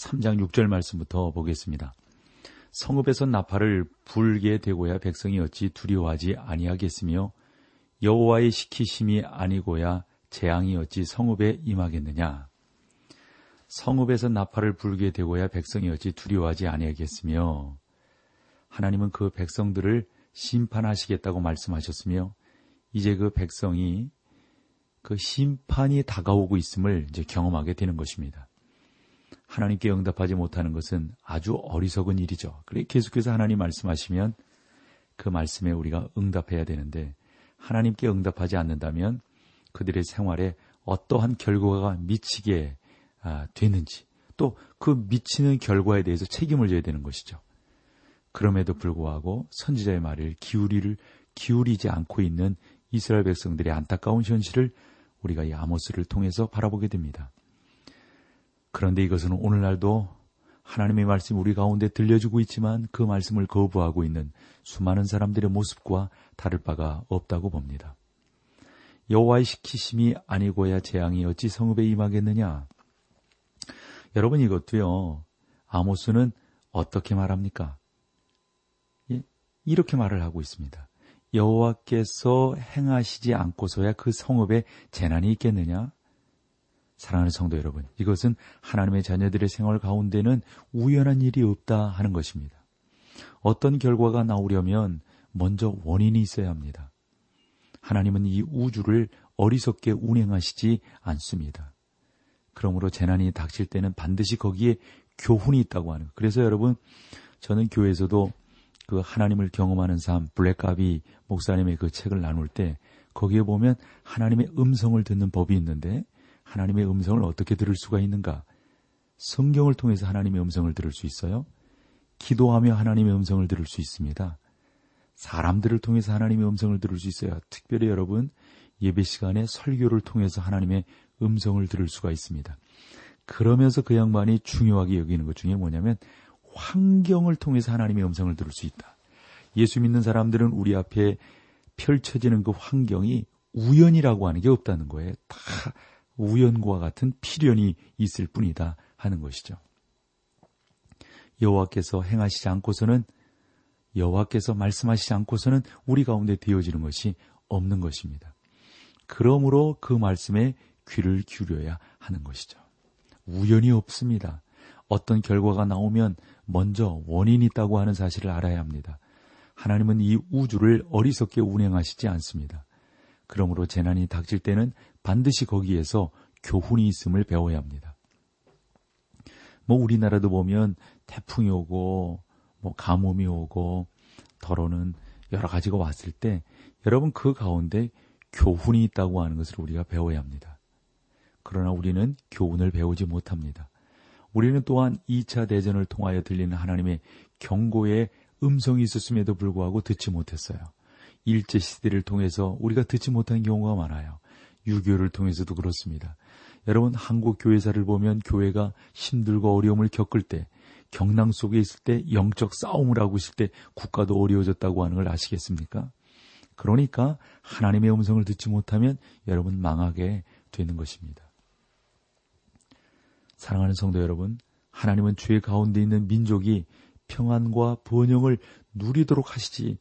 3장 6절 말씀부터 보겠습니다. 성읍에서 나팔을 불게 되고야 백성이 어찌 두려워하지 아니하겠으며 여호와의 시키심이 아니고야 재앙이 어찌 성읍에 임하겠느냐. 성읍에서 나팔을 불게 되고야 백성이 어찌 두려워하지 아니하겠으며 하나님은 그 백성들을 심판하시겠다고 말씀하셨으며 이제 그 백성이 그 심판이 다가오고 있음을 이제 경험하게 되는 것입니다. 하나님께 응답하지 못하는 것은 아주 어리석은 일이죠. 그래 계속해서 하나님 말씀하시면 그 말씀에 우리가 응답해야 되는데 하나님께 응답하지 않는다면 그들의 생활에 어떠한 결과가 미치게 아, 되는지 또 그 미치는 결과에 대해서 책임을 져야 되는 것이죠. 그럼에도 불구하고 선지자의 말을 기울이를 기울이지 않고 있는 이스라엘 백성들의 안타까운 현실을 우리가 이 아모스를 통해서 바라보게 됩니다. 그런데 이것은 오늘날도 하나님의 말씀이 우리 가운데 들려주고 있지만 그 말씀을 거부하고 있는 수많은 사람들의 모습과 다를 바가 없다고 봅니다. 여호와의 시키심이 아니고야 재앙이 어찌 성읍에 임하겠느냐? 여러분 이것도요. 아모스는 어떻게 말합니까? 예? 이렇게 말을 하고 있습니다. 여호와께서 행하시지 않고서야 그 성읍에 재난이 있겠느냐? 사랑하는 성도 여러분, 이것은 하나님의 자녀들의 생활 가운데는 우연한 일이 없다 하는 것입니다. 어떤 결과가 나오려면 먼저 원인이 있어야 합니다. 하나님은 이 우주를 어리석게 운행하시지 않습니다. 그러므로 재난이 닥칠 때는 반드시 거기에 교훈이 있다고 하는 것. 그래서 여러분, 저는 교회에서도 그 하나님을 경험하는 삶, 블랙가비 목사님의 그 책을 나눌 때 거기에 보면 하나님의 음성을 듣는 법이 있는데 하나님의 음성을 어떻게 들을 수가 있는가? 성경을 통해서 하나님의 음성을 들을 수 있어요. 기도하며 하나님의 음성을 들을 수 있습니다. 사람들을 통해서 하나님의 음성을 들을 수 있어요. 특별히 여러분 예배 시간에 설교를 통해서 하나님의 음성을 들을 수가 있습니다. 그러면서 그 양반이 중요하게 여기는 것 중에 뭐냐면 환경을 통해서 하나님의 음성을 들을 수 있다. 예수 믿는 사람들은 우리 앞에 펼쳐지는 그 환경이 우연이라고 하는 게 없다는 거예요. 다 우연과 같은 필연이 있을 뿐이다 하는 것이죠. 여호와께서 행하시지 않고서는 여호와께서 말씀하시지 않고서는 우리 가운데 되어지는 것이 없는 것입니다. 그러므로 그 말씀에 귀를 기울여야 하는 것이죠. 우연이 없습니다. 어떤 결과가 나오면 먼저 원인이 있다고 하는 사실을 알아야 합니다. 하나님은 이 우주를 어리석게 운행하시지 않습니다. 그러므로 재난이 닥칠 때는 반드시 거기에서 교훈이 있음을 배워야 합니다. 뭐 우리나라도 보면 태풍이 오고 뭐 가뭄이 오고 더러는 여러 가지가 왔을 때 여러분 그 가운데 교훈이 있다고 하는 것을 우리가 배워야 합니다. 그러나 우리는 교훈을 배우지 못합니다. 우리는 또한 2차 대전을 통하여 들리는 하나님의 경고의 음성이 있었음에도 불구하고 듣지 못했어요. 일제 시대를 통해서 우리가 듣지 못한 경우가 많아요. 유교를 통해서도 그렇습니다. 여러분 한국 교회사를 보면 교회가 힘들고 어려움을 겪을 때 경랑 속에 있을 때 영적 싸움을 하고 있을 때 국가도 어려워졌다고 하는 걸 아시겠습니까? 그러니까 하나님의 음성을 듣지 못하면 여러분 망하게 되는 것입니다. 사랑하는 성도 여러분, 하나님은 죄 가운데 있는 민족이 평안과 번영을 누리도록 하시지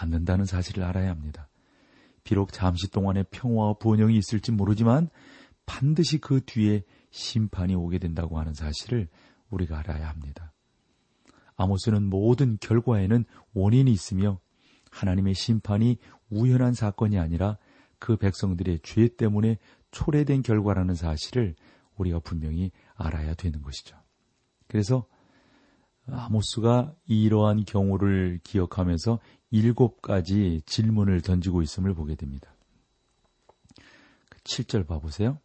않는다는 사실을 알아야 합니다. 비록 잠시 동안의 평화와 번영이 있을지 모르지만 반드시 그 뒤에 심판이 오게 된다고 하는 사실을 우리가 알아야 합니다. 아모스는 모든 결과에는 원인이 있으며 하나님의 심판이 우연한 사건이 아니라 그 백성들의 죄 때문에 초래된 결과라는 사실을 우리가 분명히 알아야 되는 것이죠. 그래서 아모스가 이러한 경우를 기억하면서 일곱 가지 질문을 던지고 있음을 보게 됩니다. 7절 그 봐보세요.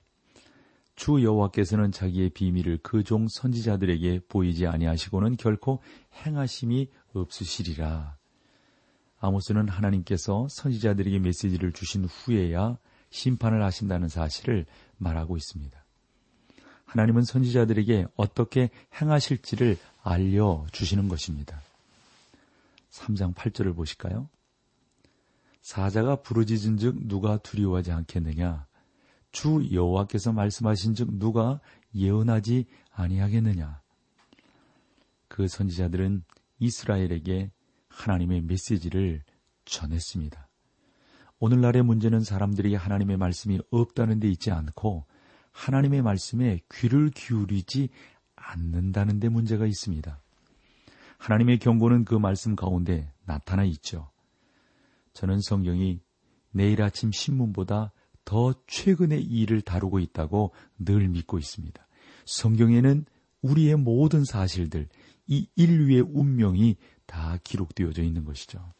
주 여호와께서는 자기의 비밀을 그 종 선지자들에게 보이지 아니하시고는 결코 행하심이 없으시리라. 아모스는 하나님께서 선지자들에게 메시지를 주신 후에야 심판을 하신다는 사실을 말하고 있습니다. 하나님은 선지자들에게 어떻게 행하실지를 알려주시는 것입니다. 3장 8절을 보실까요? 사자가 부르짖은 즉 누가 두려워하지 않겠느냐? 주 여호와께서 말씀하신 즉 누가 예언하지 아니하겠느냐? 그 선지자들은 이스라엘에게 하나님의 메시지를 전했습니다. 오늘날의 문제는 사람들이 하나님의 말씀이 없다는 데 있지 않고 하나님의 말씀에 귀를 기울이지 않는다는 데 문제가 있습니다. 하나님의 경고는 그 말씀 가운데 나타나 있죠. 저는 성경이 내일 아침 신문보다 더 최근의 일을 다루고 있다고 늘 믿고 있습니다. 성경에는 우리의 모든 사실들, 이 인류의 운명이 다 기록되어져 있는 것이죠.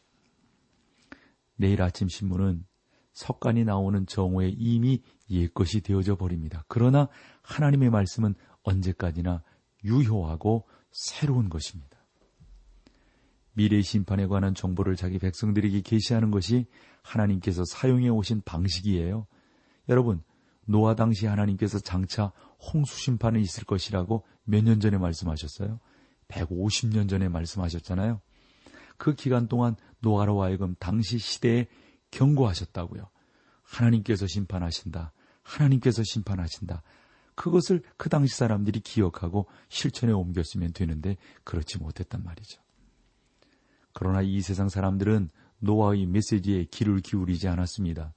내일 아침 신문은 석간이 나오는 정오에 이미 옛것이 되어져 버립니다. 그러나 하나님의 말씀은 언제까지나 유효하고 새로운 것입니다. 미래 심판에 관한 정보를 자기 백성들에게 계시하는 것이 하나님께서 사용해 오신 방식이에요. 여러분, 노아 당시 하나님께서 장차 홍수 심판이 있을 것이라고 몇 년 전에 말씀하셨어요? 150년 전에 말씀하셨잖아요. 그 기간 동안 노아로 하여금 당시 시대에 경고하셨다고요. 하나님께서 심판하신다. 하나님께서 심판하신다. 그것을 그 당시 사람들이 기억하고 실천에 옮겼으면 되는데 그렇지 못했단 말이죠. 그러나 이 세상 사람들은 노아의 메시지에 귀를 기울이지 않았습니다.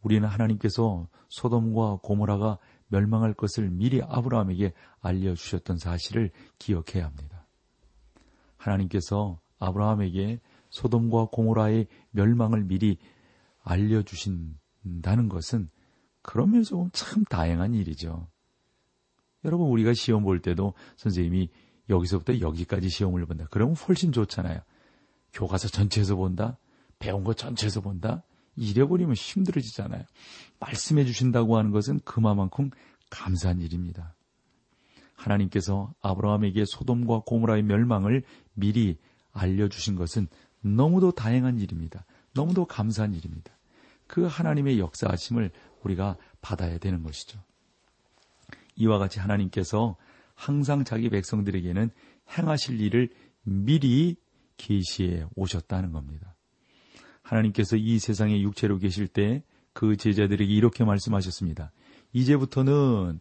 우리는 하나님께서 소돔과 고모라가 멸망할 것을 미리 아브라함에게 알려주셨던 사실을 기억해야 합니다. 하나님께서 아브라함에게 소돔과 고모라의 멸망을 미리 알려주신다는 것은 그런 면에서 참 다양한 일이죠. 여러분, 우리가 시험 볼 때도 선생님이 여기서부터 여기까지 시험을 본다. 그러면 훨씬 좋잖아요. 교과서 전체에서 본다? 배운 거 전체에서 본다? 이래버리면 힘들어지잖아요. 말씀해 주신다고 하는 것은 그만큼 감사한 일입니다. 하나님께서 아브라함에게 소돔과 고모라의 멸망을 미리 알려주신 것은 너무도 다양한 일입니다. 너무도 감사한 일입니다. 그 하나님의 역사하심을 우리가 받아야 되는 것이죠. 이와 같이 하나님께서 항상 자기 백성들에게는 행하실 일을 미리 계시해 오셨다는 겁니다. 하나님께서 이 세상에 육체로 계실 때 그 제자들에게 이렇게 말씀하셨습니다. 이제부터는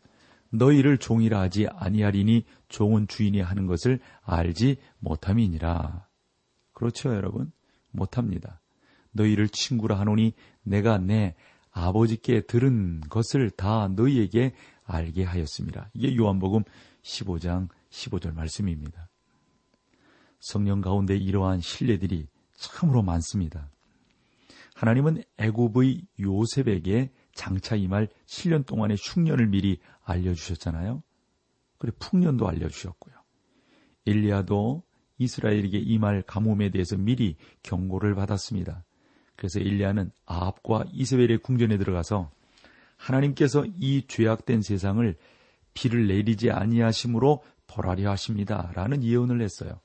너희를 종이라 하지 아니하리니 종은 주인이 하는 것을 알지 못함이니라. 그렇죠, 여러분? 못합니다. 너희를 친구라 하노니 내가 내 아버지께 들은 것을 다 너희에게 알게 하였습니다. 이게 요한복음 15장 15절 말씀입니다. 성령 가운데 이러한 신뢰들이 참으로 많습니다. 하나님은 애굽의 요셉에게 장차 임할 7년 동안의 흉년을 미리 알려주셨잖아요. 그리고 풍년도 알려주셨고요. 엘리야도 이스라엘에게 임할 가뭄에 대해서 미리 경고를 받았습니다. 그래서 엘리야는 아합과 이스벨의 궁전에 들어가서 하나님께서 이 죄악된 세상을 비를 내리지 아니하심으로 벌하려 하십니다라는 예언을 했어요.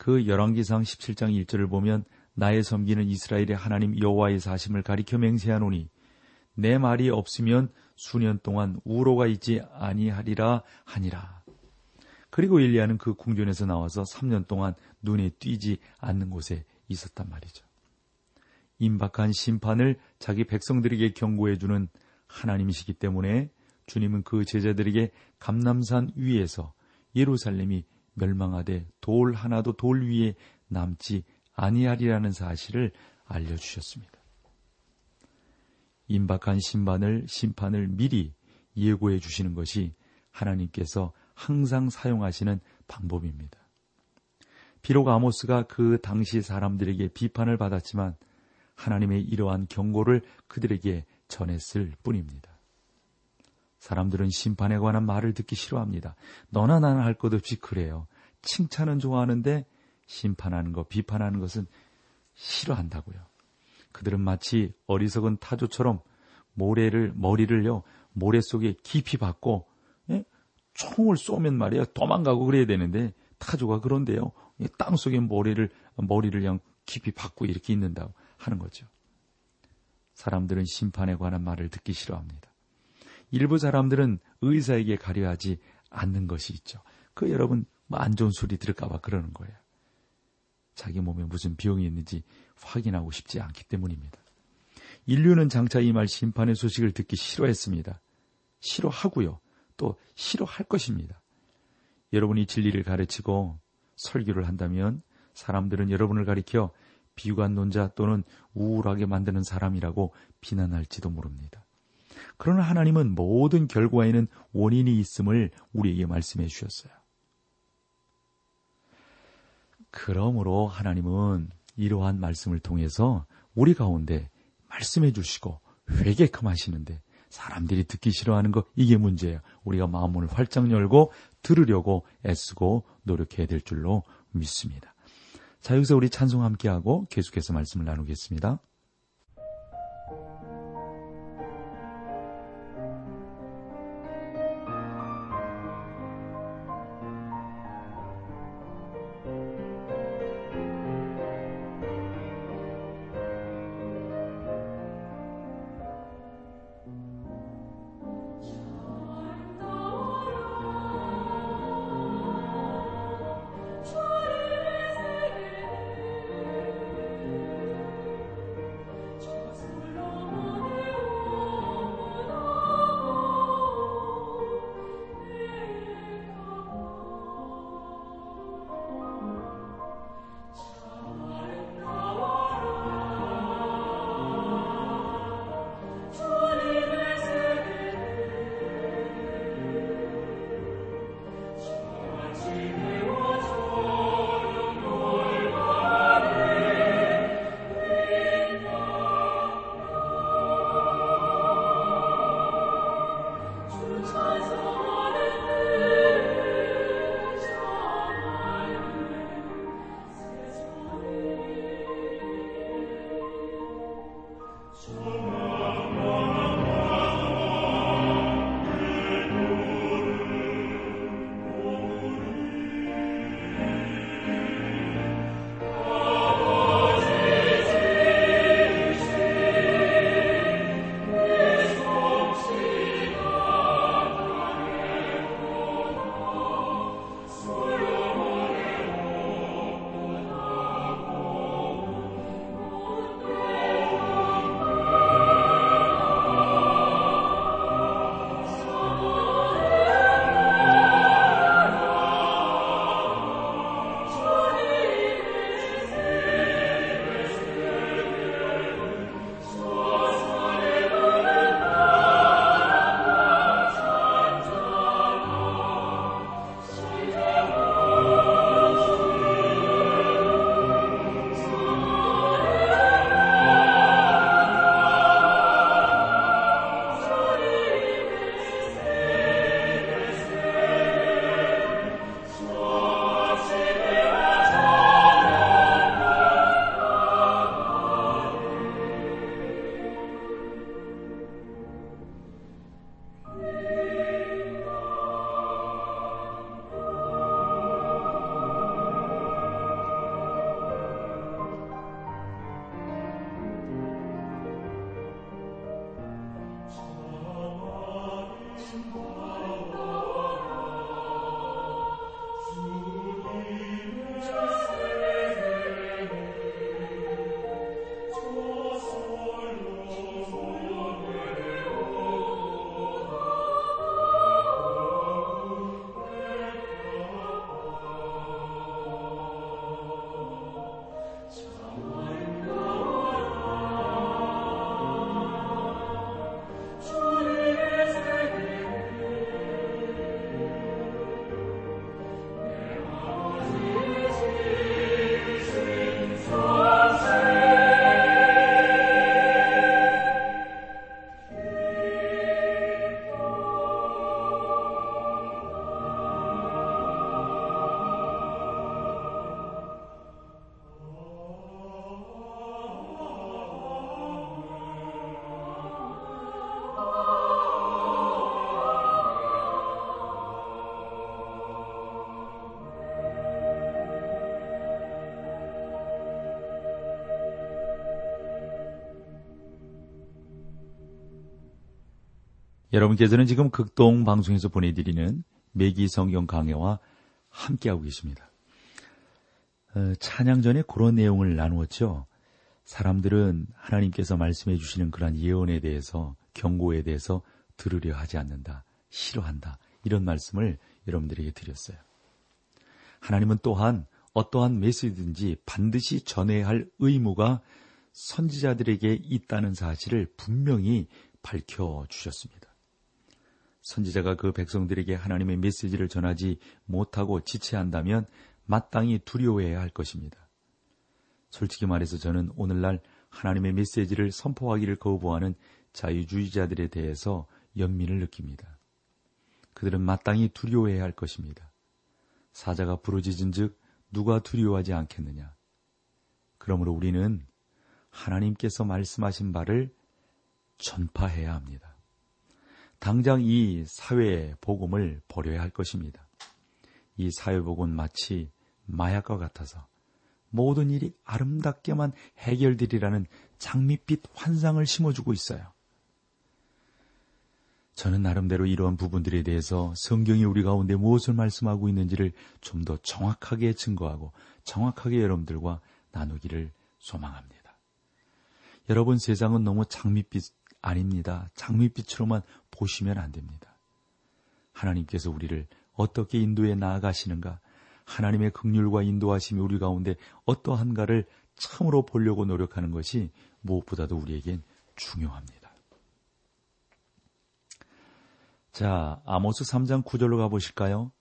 그 열왕기상 17장 1절을 보면 나의 섬기는 이스라엘의 하나님 여호와의 사심을 가리켜 맹세하노니 내 말이 없으면 수년 동안 우로가 있지 아니하리라 하니라. 그리고 엘리야는 그 궁전에서 나와서 3년 동안 눈에 띄지 않는 곳에 있었단 말이죠. 임박한 심판을 자기 백성들에게 경고해 주는 하나님이시기 때문에 주님은 그 제자들에게 감남산 위에서 예루살렘이 멸망하되 돌 하나도 돌 위에 남지 아니하리라는 사실을 알려주셨습니다. 임박한 심판을, 심판을 미리 예고해 주시는 것이 하나님께서 항상 사용하시는 방법입니다. 비록 아모스가 그 당시 사람들에게 비판을 받았지만 하나님의 이러한 경고를 그들에게 전했을 뿐입니다. 사람들은 심판에 관한 말을 듣기 싫어합니다. 너나 나나 할 것 없이 그래요. 칭찬은 좋아하는데 심판하는 것, 비판하는 것은 싫어한다고요. 그들은 마치 어리석은 타조처럼 모래를 머리를요 모래 속에 깊이 박고 예? 총을 쏘면 말이야 도망가고 그래야 되는데 타조가 그런데요 땅 속에 모래를 머리를 그냥 깊이 박고 이렇게 있는다고 하는 거죠. 사람들은 심판에 관한 말을 듣기 싫어합니다. 일부 사람들은 의사에게 가려하지 않는 것이 있죠. 그 여러분 뭐 안 좋은 소리 들을까봐 그러는 거예요. 자기 몸에 무슨 병이 있는지 확인하고 싶지 않기 때문입니다. 인류는 장차 이 말 심판의 소식을 듣기 싫어했습니다. 싫어하고요. 또 싫어할 것입니다. 여러분이 진리를 가르치고 설교를 한다면 사람들은 여러분을 가리켜 비관론자 또는 우울하게 만드는 사람이라고 비난할지도 모릅니다. 그러나 하나님은 모든 결과에는 원인이 있음을 우리에게 말씀해 주셨어요. 그러므로 하나님은 이러한 말씀을 통해서 우리 가운데 말씀해 주시고 회개끔 하시는데 사람들이 듣기 싫어하는 거 이게 문제예요. 우리가 마음을 활짝 열고 들으려고 애쓰고 노력해야 될 줄로 믿습니다. 자, 여기서 우리 찬송 함께하고 계속해서 말씀을 나누겠습니다. 여러분께서는 지금 극동 방송에서 보내드리는 매기 성경 강해와 함께하고 계십니다. 어, 찬양 전에 그런 내용을 나누었죠. 사람들은 하나님께서 말씀해 주시는 그러한 예언에 대해서 경고에 대해서 들으려 하지 않는다. 싫어한다. 이런 말씀을 여러분들에게 드렸어요. 하나님은 또한 어떠한 메시지든지 반드시 전해야 할 의무가 선지자들에게 있다는 사실을 분명히 밝혀 주셨습니다. 선지자가 그 백성들에게 하나님의 메시지를 전하지 못하고 지체한다면 마땅히 두려워해야 할 것입니다. 솔직히 말해서 저는 오늘날 하나님의 메시지를 선포하기를 거부하는 자유주의자들에 대해서 연민을 느낍니다. 그들은 마땅히 두려워해야 할 것입니다. 사자가 부러지진 즉 누가 두려워하지 않겠느냐. 그러므로 우리는 하나님께서 말씀하신 바를 전파해야 합니다. 당장 이 사회 복음을 버려야 할 것입니다. 이 사회 복음은 마치 마약과 같아서 모든 일이 아름답게만 해결되리라는 장밋빛 환상을 심어주고 있어요. 저는 나름대로 이러한 부분들에 대해서 성경이 우리 가운데 무엇을 말씀하고 있는지를 좀 더 정확하게 증거하고 정확하게 여러분들과 나누기를 소망합니다. 여러분 세상은 너무 장밋빛 아닙니다. 장밋빛으로만 보시면 안 됩니다. 하나님께서 우리를 어떻게 인도해 나아가시는가, 하나님의 극률과 인도하심이 우리 가운데 어떠한가를 참으로 보려고 노력하는 것이 무엇보다도 우리에겐 중요합니다. 자, 아모스 3장 9절로 가보실까요?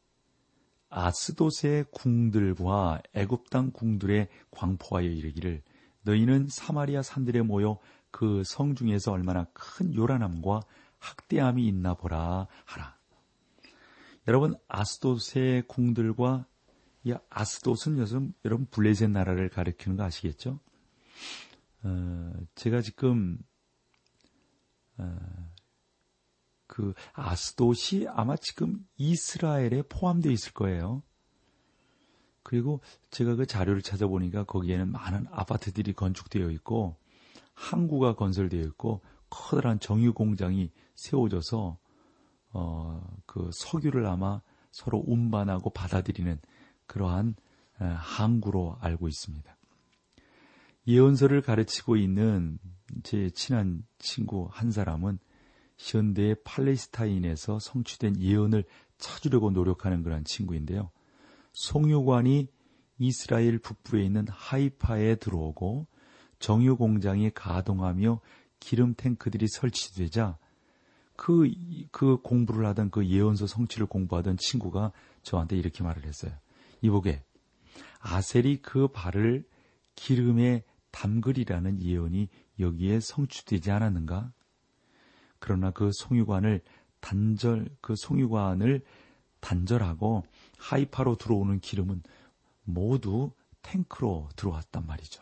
아스도세 궁들과 애굽 땅 궁들의 광포하여 이르기를 너희는 사마리아 산들에 모여 그 성 중에서 얼마나 큰 요란함과 학대함이 있나 보라 하라. 여러분 아스도세 궁들과 이 아스도스는 요즘 여러분 블레셋 나라를 가리키는 거 아시겠죠? 어, 제가 지금 어, 그 아스돗이 아마 지금 이스라엘에 포함되어 있을 거예요. 그리고 제가 그 자료를 찾아보니까 거기에는 많은 아파트들이 건축되어 있고 항구가 건설되어 있고 커다란 정유 공장이 세워져서 어, 그 석유를 아마 서로 운반하고 받아들이는 그러한 항구로 알고 있습니다. 예언서를 가르치고 있는 제 친한 친구 한 사람은 현대의 팔레스타인에서 성취된 예언을 찾으려고 노력하는 그런 친구인데요. 송유관이 이스라엘 북부에 있는 하이파에 들어오고 정유 공장이 가동하며 기름 탱크들이 설치되자 그, 그 공부를 하던 그 예언서 성취를 공부하던 친구가 저한테 이렇게 말을 했어요. 이보게, 아셀이 그 발을 기름에 담그리라는 예언이 여기에 성취되지 않았는가? 그러나 그 송유관을 단절, 그 송유관을 단절하고 하이파로 들어오는 기름은 모두 탱크로 들어왔단 말이죠.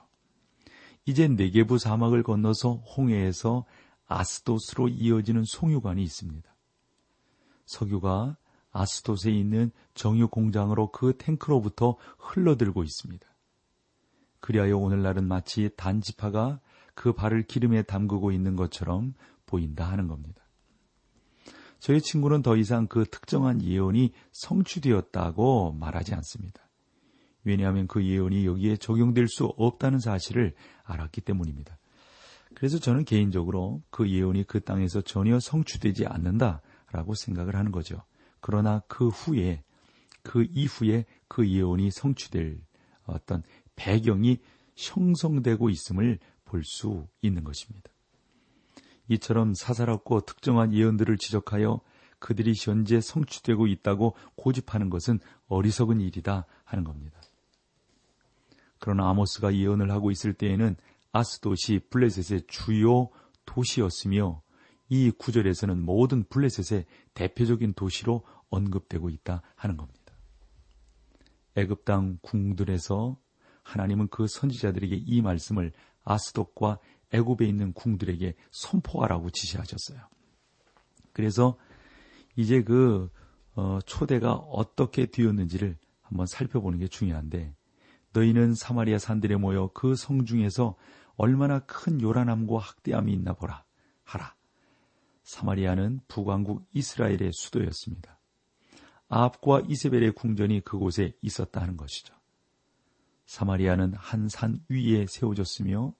이제 네게부 사막을 건너서 홍해에서 아스도스로 이어지는 송유관이 있습니다. 석유가 아스도스에 있는 정유 공장으로 그 탱크로부터 흘러들고 있습니다. 그리하여 오늘날은 마치 단지파가 그 발을 기름에 담그고 있는 것처럼 보인다 하는 겁니다. 저희 친구는 더 이상 그 특정한 예언이 성취되었다고 말하지 않습니다. 왜냐하면 그 예언이 여기에 적용될 수 없다는 사실을 알았기 때문입니다. 그래서 저는 개인적으로 그 예언이 그 땅에서 전혀 성취되지 않는다라고 생각을 하는 거죠. 그러나 그 후에, 그 이후에 그 예언이 성취될 어떤 배경이 형성되고 있음을 볼 수 있는 것입니다. 이처럼 사사롭고 특정한 예언들을 지적하여 그들이 현재 성취되고 있다고 고집하는 것은 어리석은 일이다 하는 겁니다. 그러나 아모스가 예언을 하고 있을 때에는 아스도시 블레셋의 주요 도시였으며 이 구절에서는 모든 블레셋의 대표적인 도시로 언급되고 있다 하는 겁니다. 애굽 땅 궁들에서 하나님은 그 선지자들에게 이 말씀을 아스돗과 애굽에 있는 궁들에게 선포하라고 지시하셨어요. 그래서 이제 그 어, 초대가 어떻게 되었는지를 한번 살펴보는 게 중요한데 너희는 사마리아 산들에 모여 그 성 중에서 얼마나 큰 요란함과 학대함이 있나 보라 하라. 사마리아는 북왕국 이스라엘의 수도였습니다. 아합과 이세벨의 궁전이 그곳에 있었다 는 것이죠. 사마리아는 한 산 위에 세워졌으며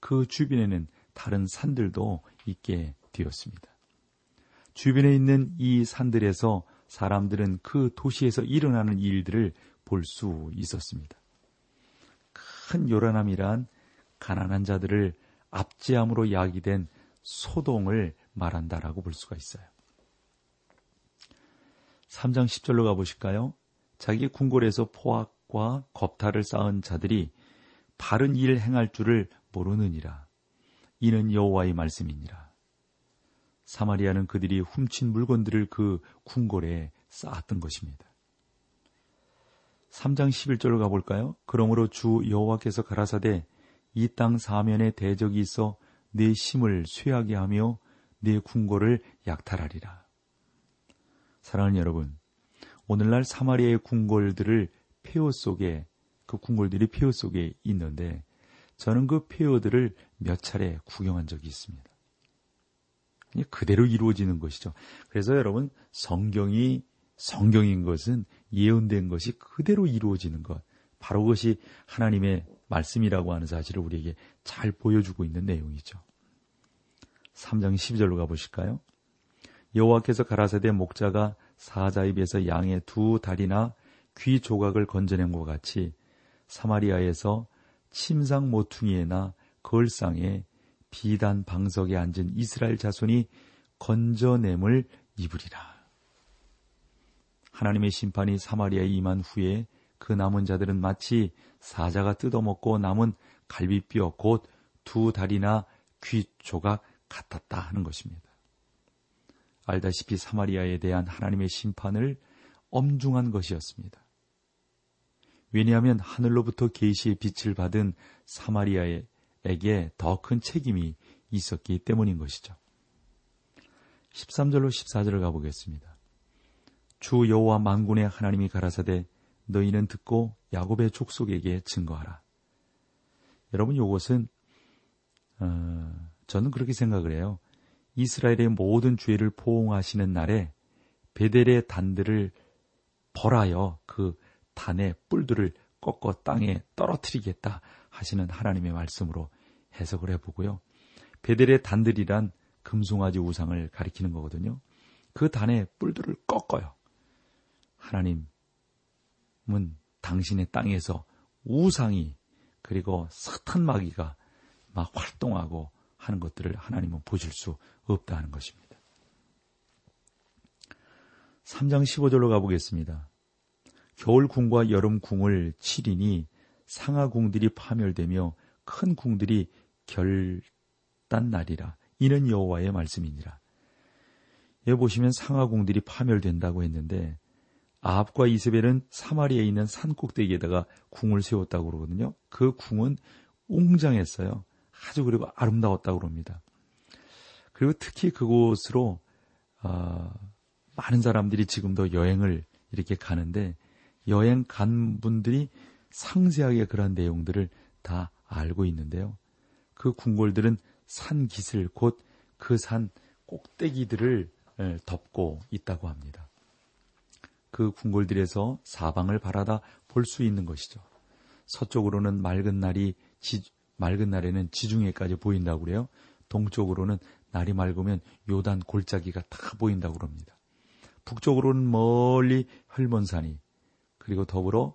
그 주변에는 다른 산들도 있게 되었습니다. 주변에 있는 이 산들에서 사람들은 그 도시에서 일어나는 일들을 볼 수 있었습니다. 큰 요란함이란 가난한 자들을 압제함으로 야기된 소동을 말한다라고 볼 수가 있어요. 3장 10절로 가보실까요? 자기 궁궐에서 포악과 겁탈을 쌓은 자들이 바른 일 행할 줄을 모르느니라. 이는 여호와의 말씀이니라. 사마리아는 그들이 훔친 물건들을 그 궁궐에 쌓았던 것입니다. 3장 11절로 가볼까요? 그러므로 주 여호와께서 가라사대 이 땅 사면에 대적이 있어 내 심을 쇠하게 하며 내 궁궐을 약탈하리라. 사랑하는 여러분, 오늘날 사마리아의 궁궐들을 폐허 속에 그 궁궐들이 폐허 속에 있는데 저는 그 폐허들을 몇 차례 구경한 적이 있습니다. 그대로 이루어지는 것이죠. 그래서 여러분 성경이 성경인 것은 예언된 것이 그대로 이루어지는 것. 바로 그것이 하나님의 말씀이라고 하는 사실을 우리에게 잘 보여주고 있는 내용이죠. 3장 12절로 가보실까요? 여호와께서 가라사대 목자가 사자 입에서 양의 두 다리나 귀 조각을 건져낸 것 같이 사마리아에서 침상 모퉁이에나 걸상에 비단 방석에 앉은 이스라엘 자손이 건져냄을 입으리라. 하나님의 심판이 사마리아에 임한 후에 그 남은 자들은 마치 사자가 뜯어먹고 남은 갈비뼈 곧 두 다리나 귀 조각 같았다 하는 것입니다. 알다시피 사마리아에 대한 하나님의 심판을 엄중한 것이었습니다. 왜냐하면 하늘로부터 계시의 빛을 받은 사마리아에게 더 큰 책임이 있었기 때문인 것이죠. 13절로 14절을 가보겠습니다. 주 여호와 만군의 하나님이 가라사대 너희는 듣고 야곱의 족속에게 증거하라. 여러분 이것은 어, 저는 그렇게 생각을 해요. 이스라엘의 모든 죄를 포옹하시는 날에 베델의 단들을 벌하여 그 단의 뿔들을 꺾어 땅에 떨어뜨리겠다 하시는 하나님의 말씀으로 해석을 해보고요. 베델의 단들이란 금송아지 우상을 가리키는 거거든요. 그 단의 뿔들을 꺾어요. 하나님은 당신의 땅에서 우상이 그리고 사탄 마귀가 막 활동하고 하는 것들을 하나님은 보실 수 없다 하는 것입니다. 3장 15절로 가보겠습니다. 겨울 궁과 여름 궁을 치리니 상하 궁들이 파멸되며 큰 궁들이 결단 날이라 이는 여호와의 말씀이니라. 여기 보시면 상하 궁들이 파멸된다고 했는데 아합과 이세벨은 사마리아에 있는 산 꼭대기에다가 궁을 세웠다고 그러거든요. 그 궁은 웅장했어요. 아주 그리고 아름다웠다고 그럽니다. 그리고 특히 그곳으로 어, 많은 사람들이 지금도 여행을 이렇게 가는데 여행 간 분들이 상세하게 그런 내용들을 다 알고 있는데요. 그 궁궐들은 산 기슬 곧 그 산 꼭대기들을 덮고 있다고 합니다. 그 궁궐들에서 사방을 바라다 볼 수 있는 것이죠. 서쪽으로는 맑은 날이 지, 맑은 날에는 지중해까지 보인다고 그래요. 동쪽으로는 날이 맑으면 요단 골짜기가 다 보인다고 그럽니다. 북쪽으로는 멀리 헐몬산이 그리고 더불어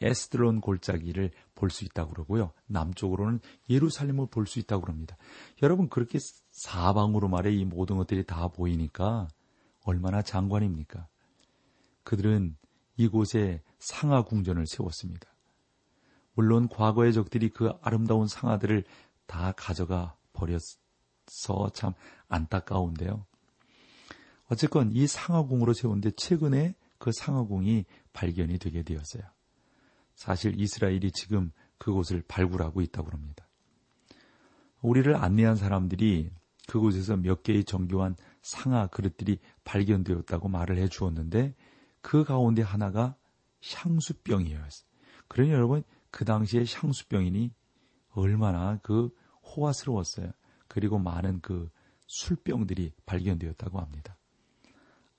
에스드론 골짜기를 볼 수 있다고 그러고요. 남쪽으로는 예루살렘을 볼 수 있다고 그럽니다. 여러분 그렇게 사방으로 말해 이 모든 것들이 다 보이니까 얼마나 장관입니까? 그들은 이곳에 상하 궁전을 세웠습니다. 물론 과거의 적들이 그 아름다운 상하들을 다 가져가 버렸어 참 안타까운데요. 어쨌건 이 상하궁으로 세운데 최근에 그 상하궁이 발견이 되게 되었어요. 사실 이스라엘이 지금 그곳을 발굴하고 있다고 합니다. 우리를 안내한 사람들이 그곳에서 몇 개의 정교한 상하 그릇들이 발견되었다고 말을 해 주었는데 그 가운데 하나가 향수병이에요. 그러니 여러분 그 당시에 향수병이니 얼마나 그 호화스러웠어요. 그리고 많은 그 술병들이 발견되었다고 합니다.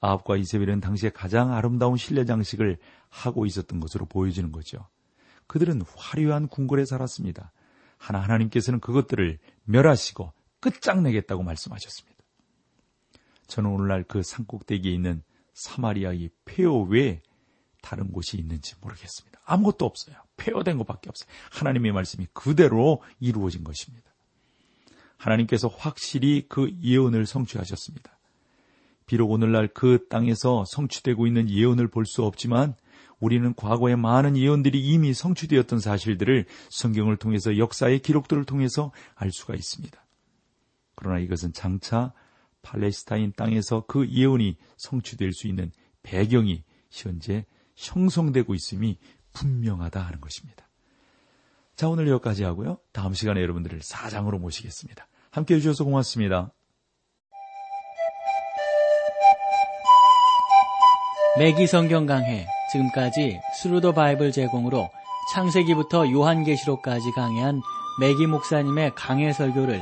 아합과 이세벨은 당시에 가장 아름다운 실내 장식을 하고 있었던 것으로 보여지는 거죠. 그들은 화려한 궁궐에 살았습니다. 하나 하나님께서는 그것들을 멸하시고 끝장내겠다고 말씀하셨습니다. 저는 오늘날 그 산꼭대기에 있는 사마리아의 폐허 외에 다른 곳이 있는지 모르겠습니다. 아무것도 없어요. 폐허된 것밖에 없어요. 하나님의 말씀이 그대로 이루어진 것입니다. 하나님께서 확실히 그 예언을 성취하셨습니다. 비록 오늘날 그 땅에서 성취되고 있는 예언을 볼 수 없지만 우리는 과거의 많은 예언들이 이미 성취되었던 사실들을 성경을 통해서 역사의 기록들을 통해서 알 수가 있습니다. 그러나 이것은 장차 팔레스타인 땅에서 그 예언이 성취될 수 있는 배경이 현재 형성되고 있음이 분명하다 하는 것입니다. 자, 오늘 여기까지 하고요. 다음 시간에 여러분들을 사장으로 모시겠습니다. 함께 해주셔서 고맙습니다. 매기 성경 강해 지금까지 Thru the Bible 제공으로 창세기부터 요한계시록까지 강해한 매기 목사님의 강해 설교를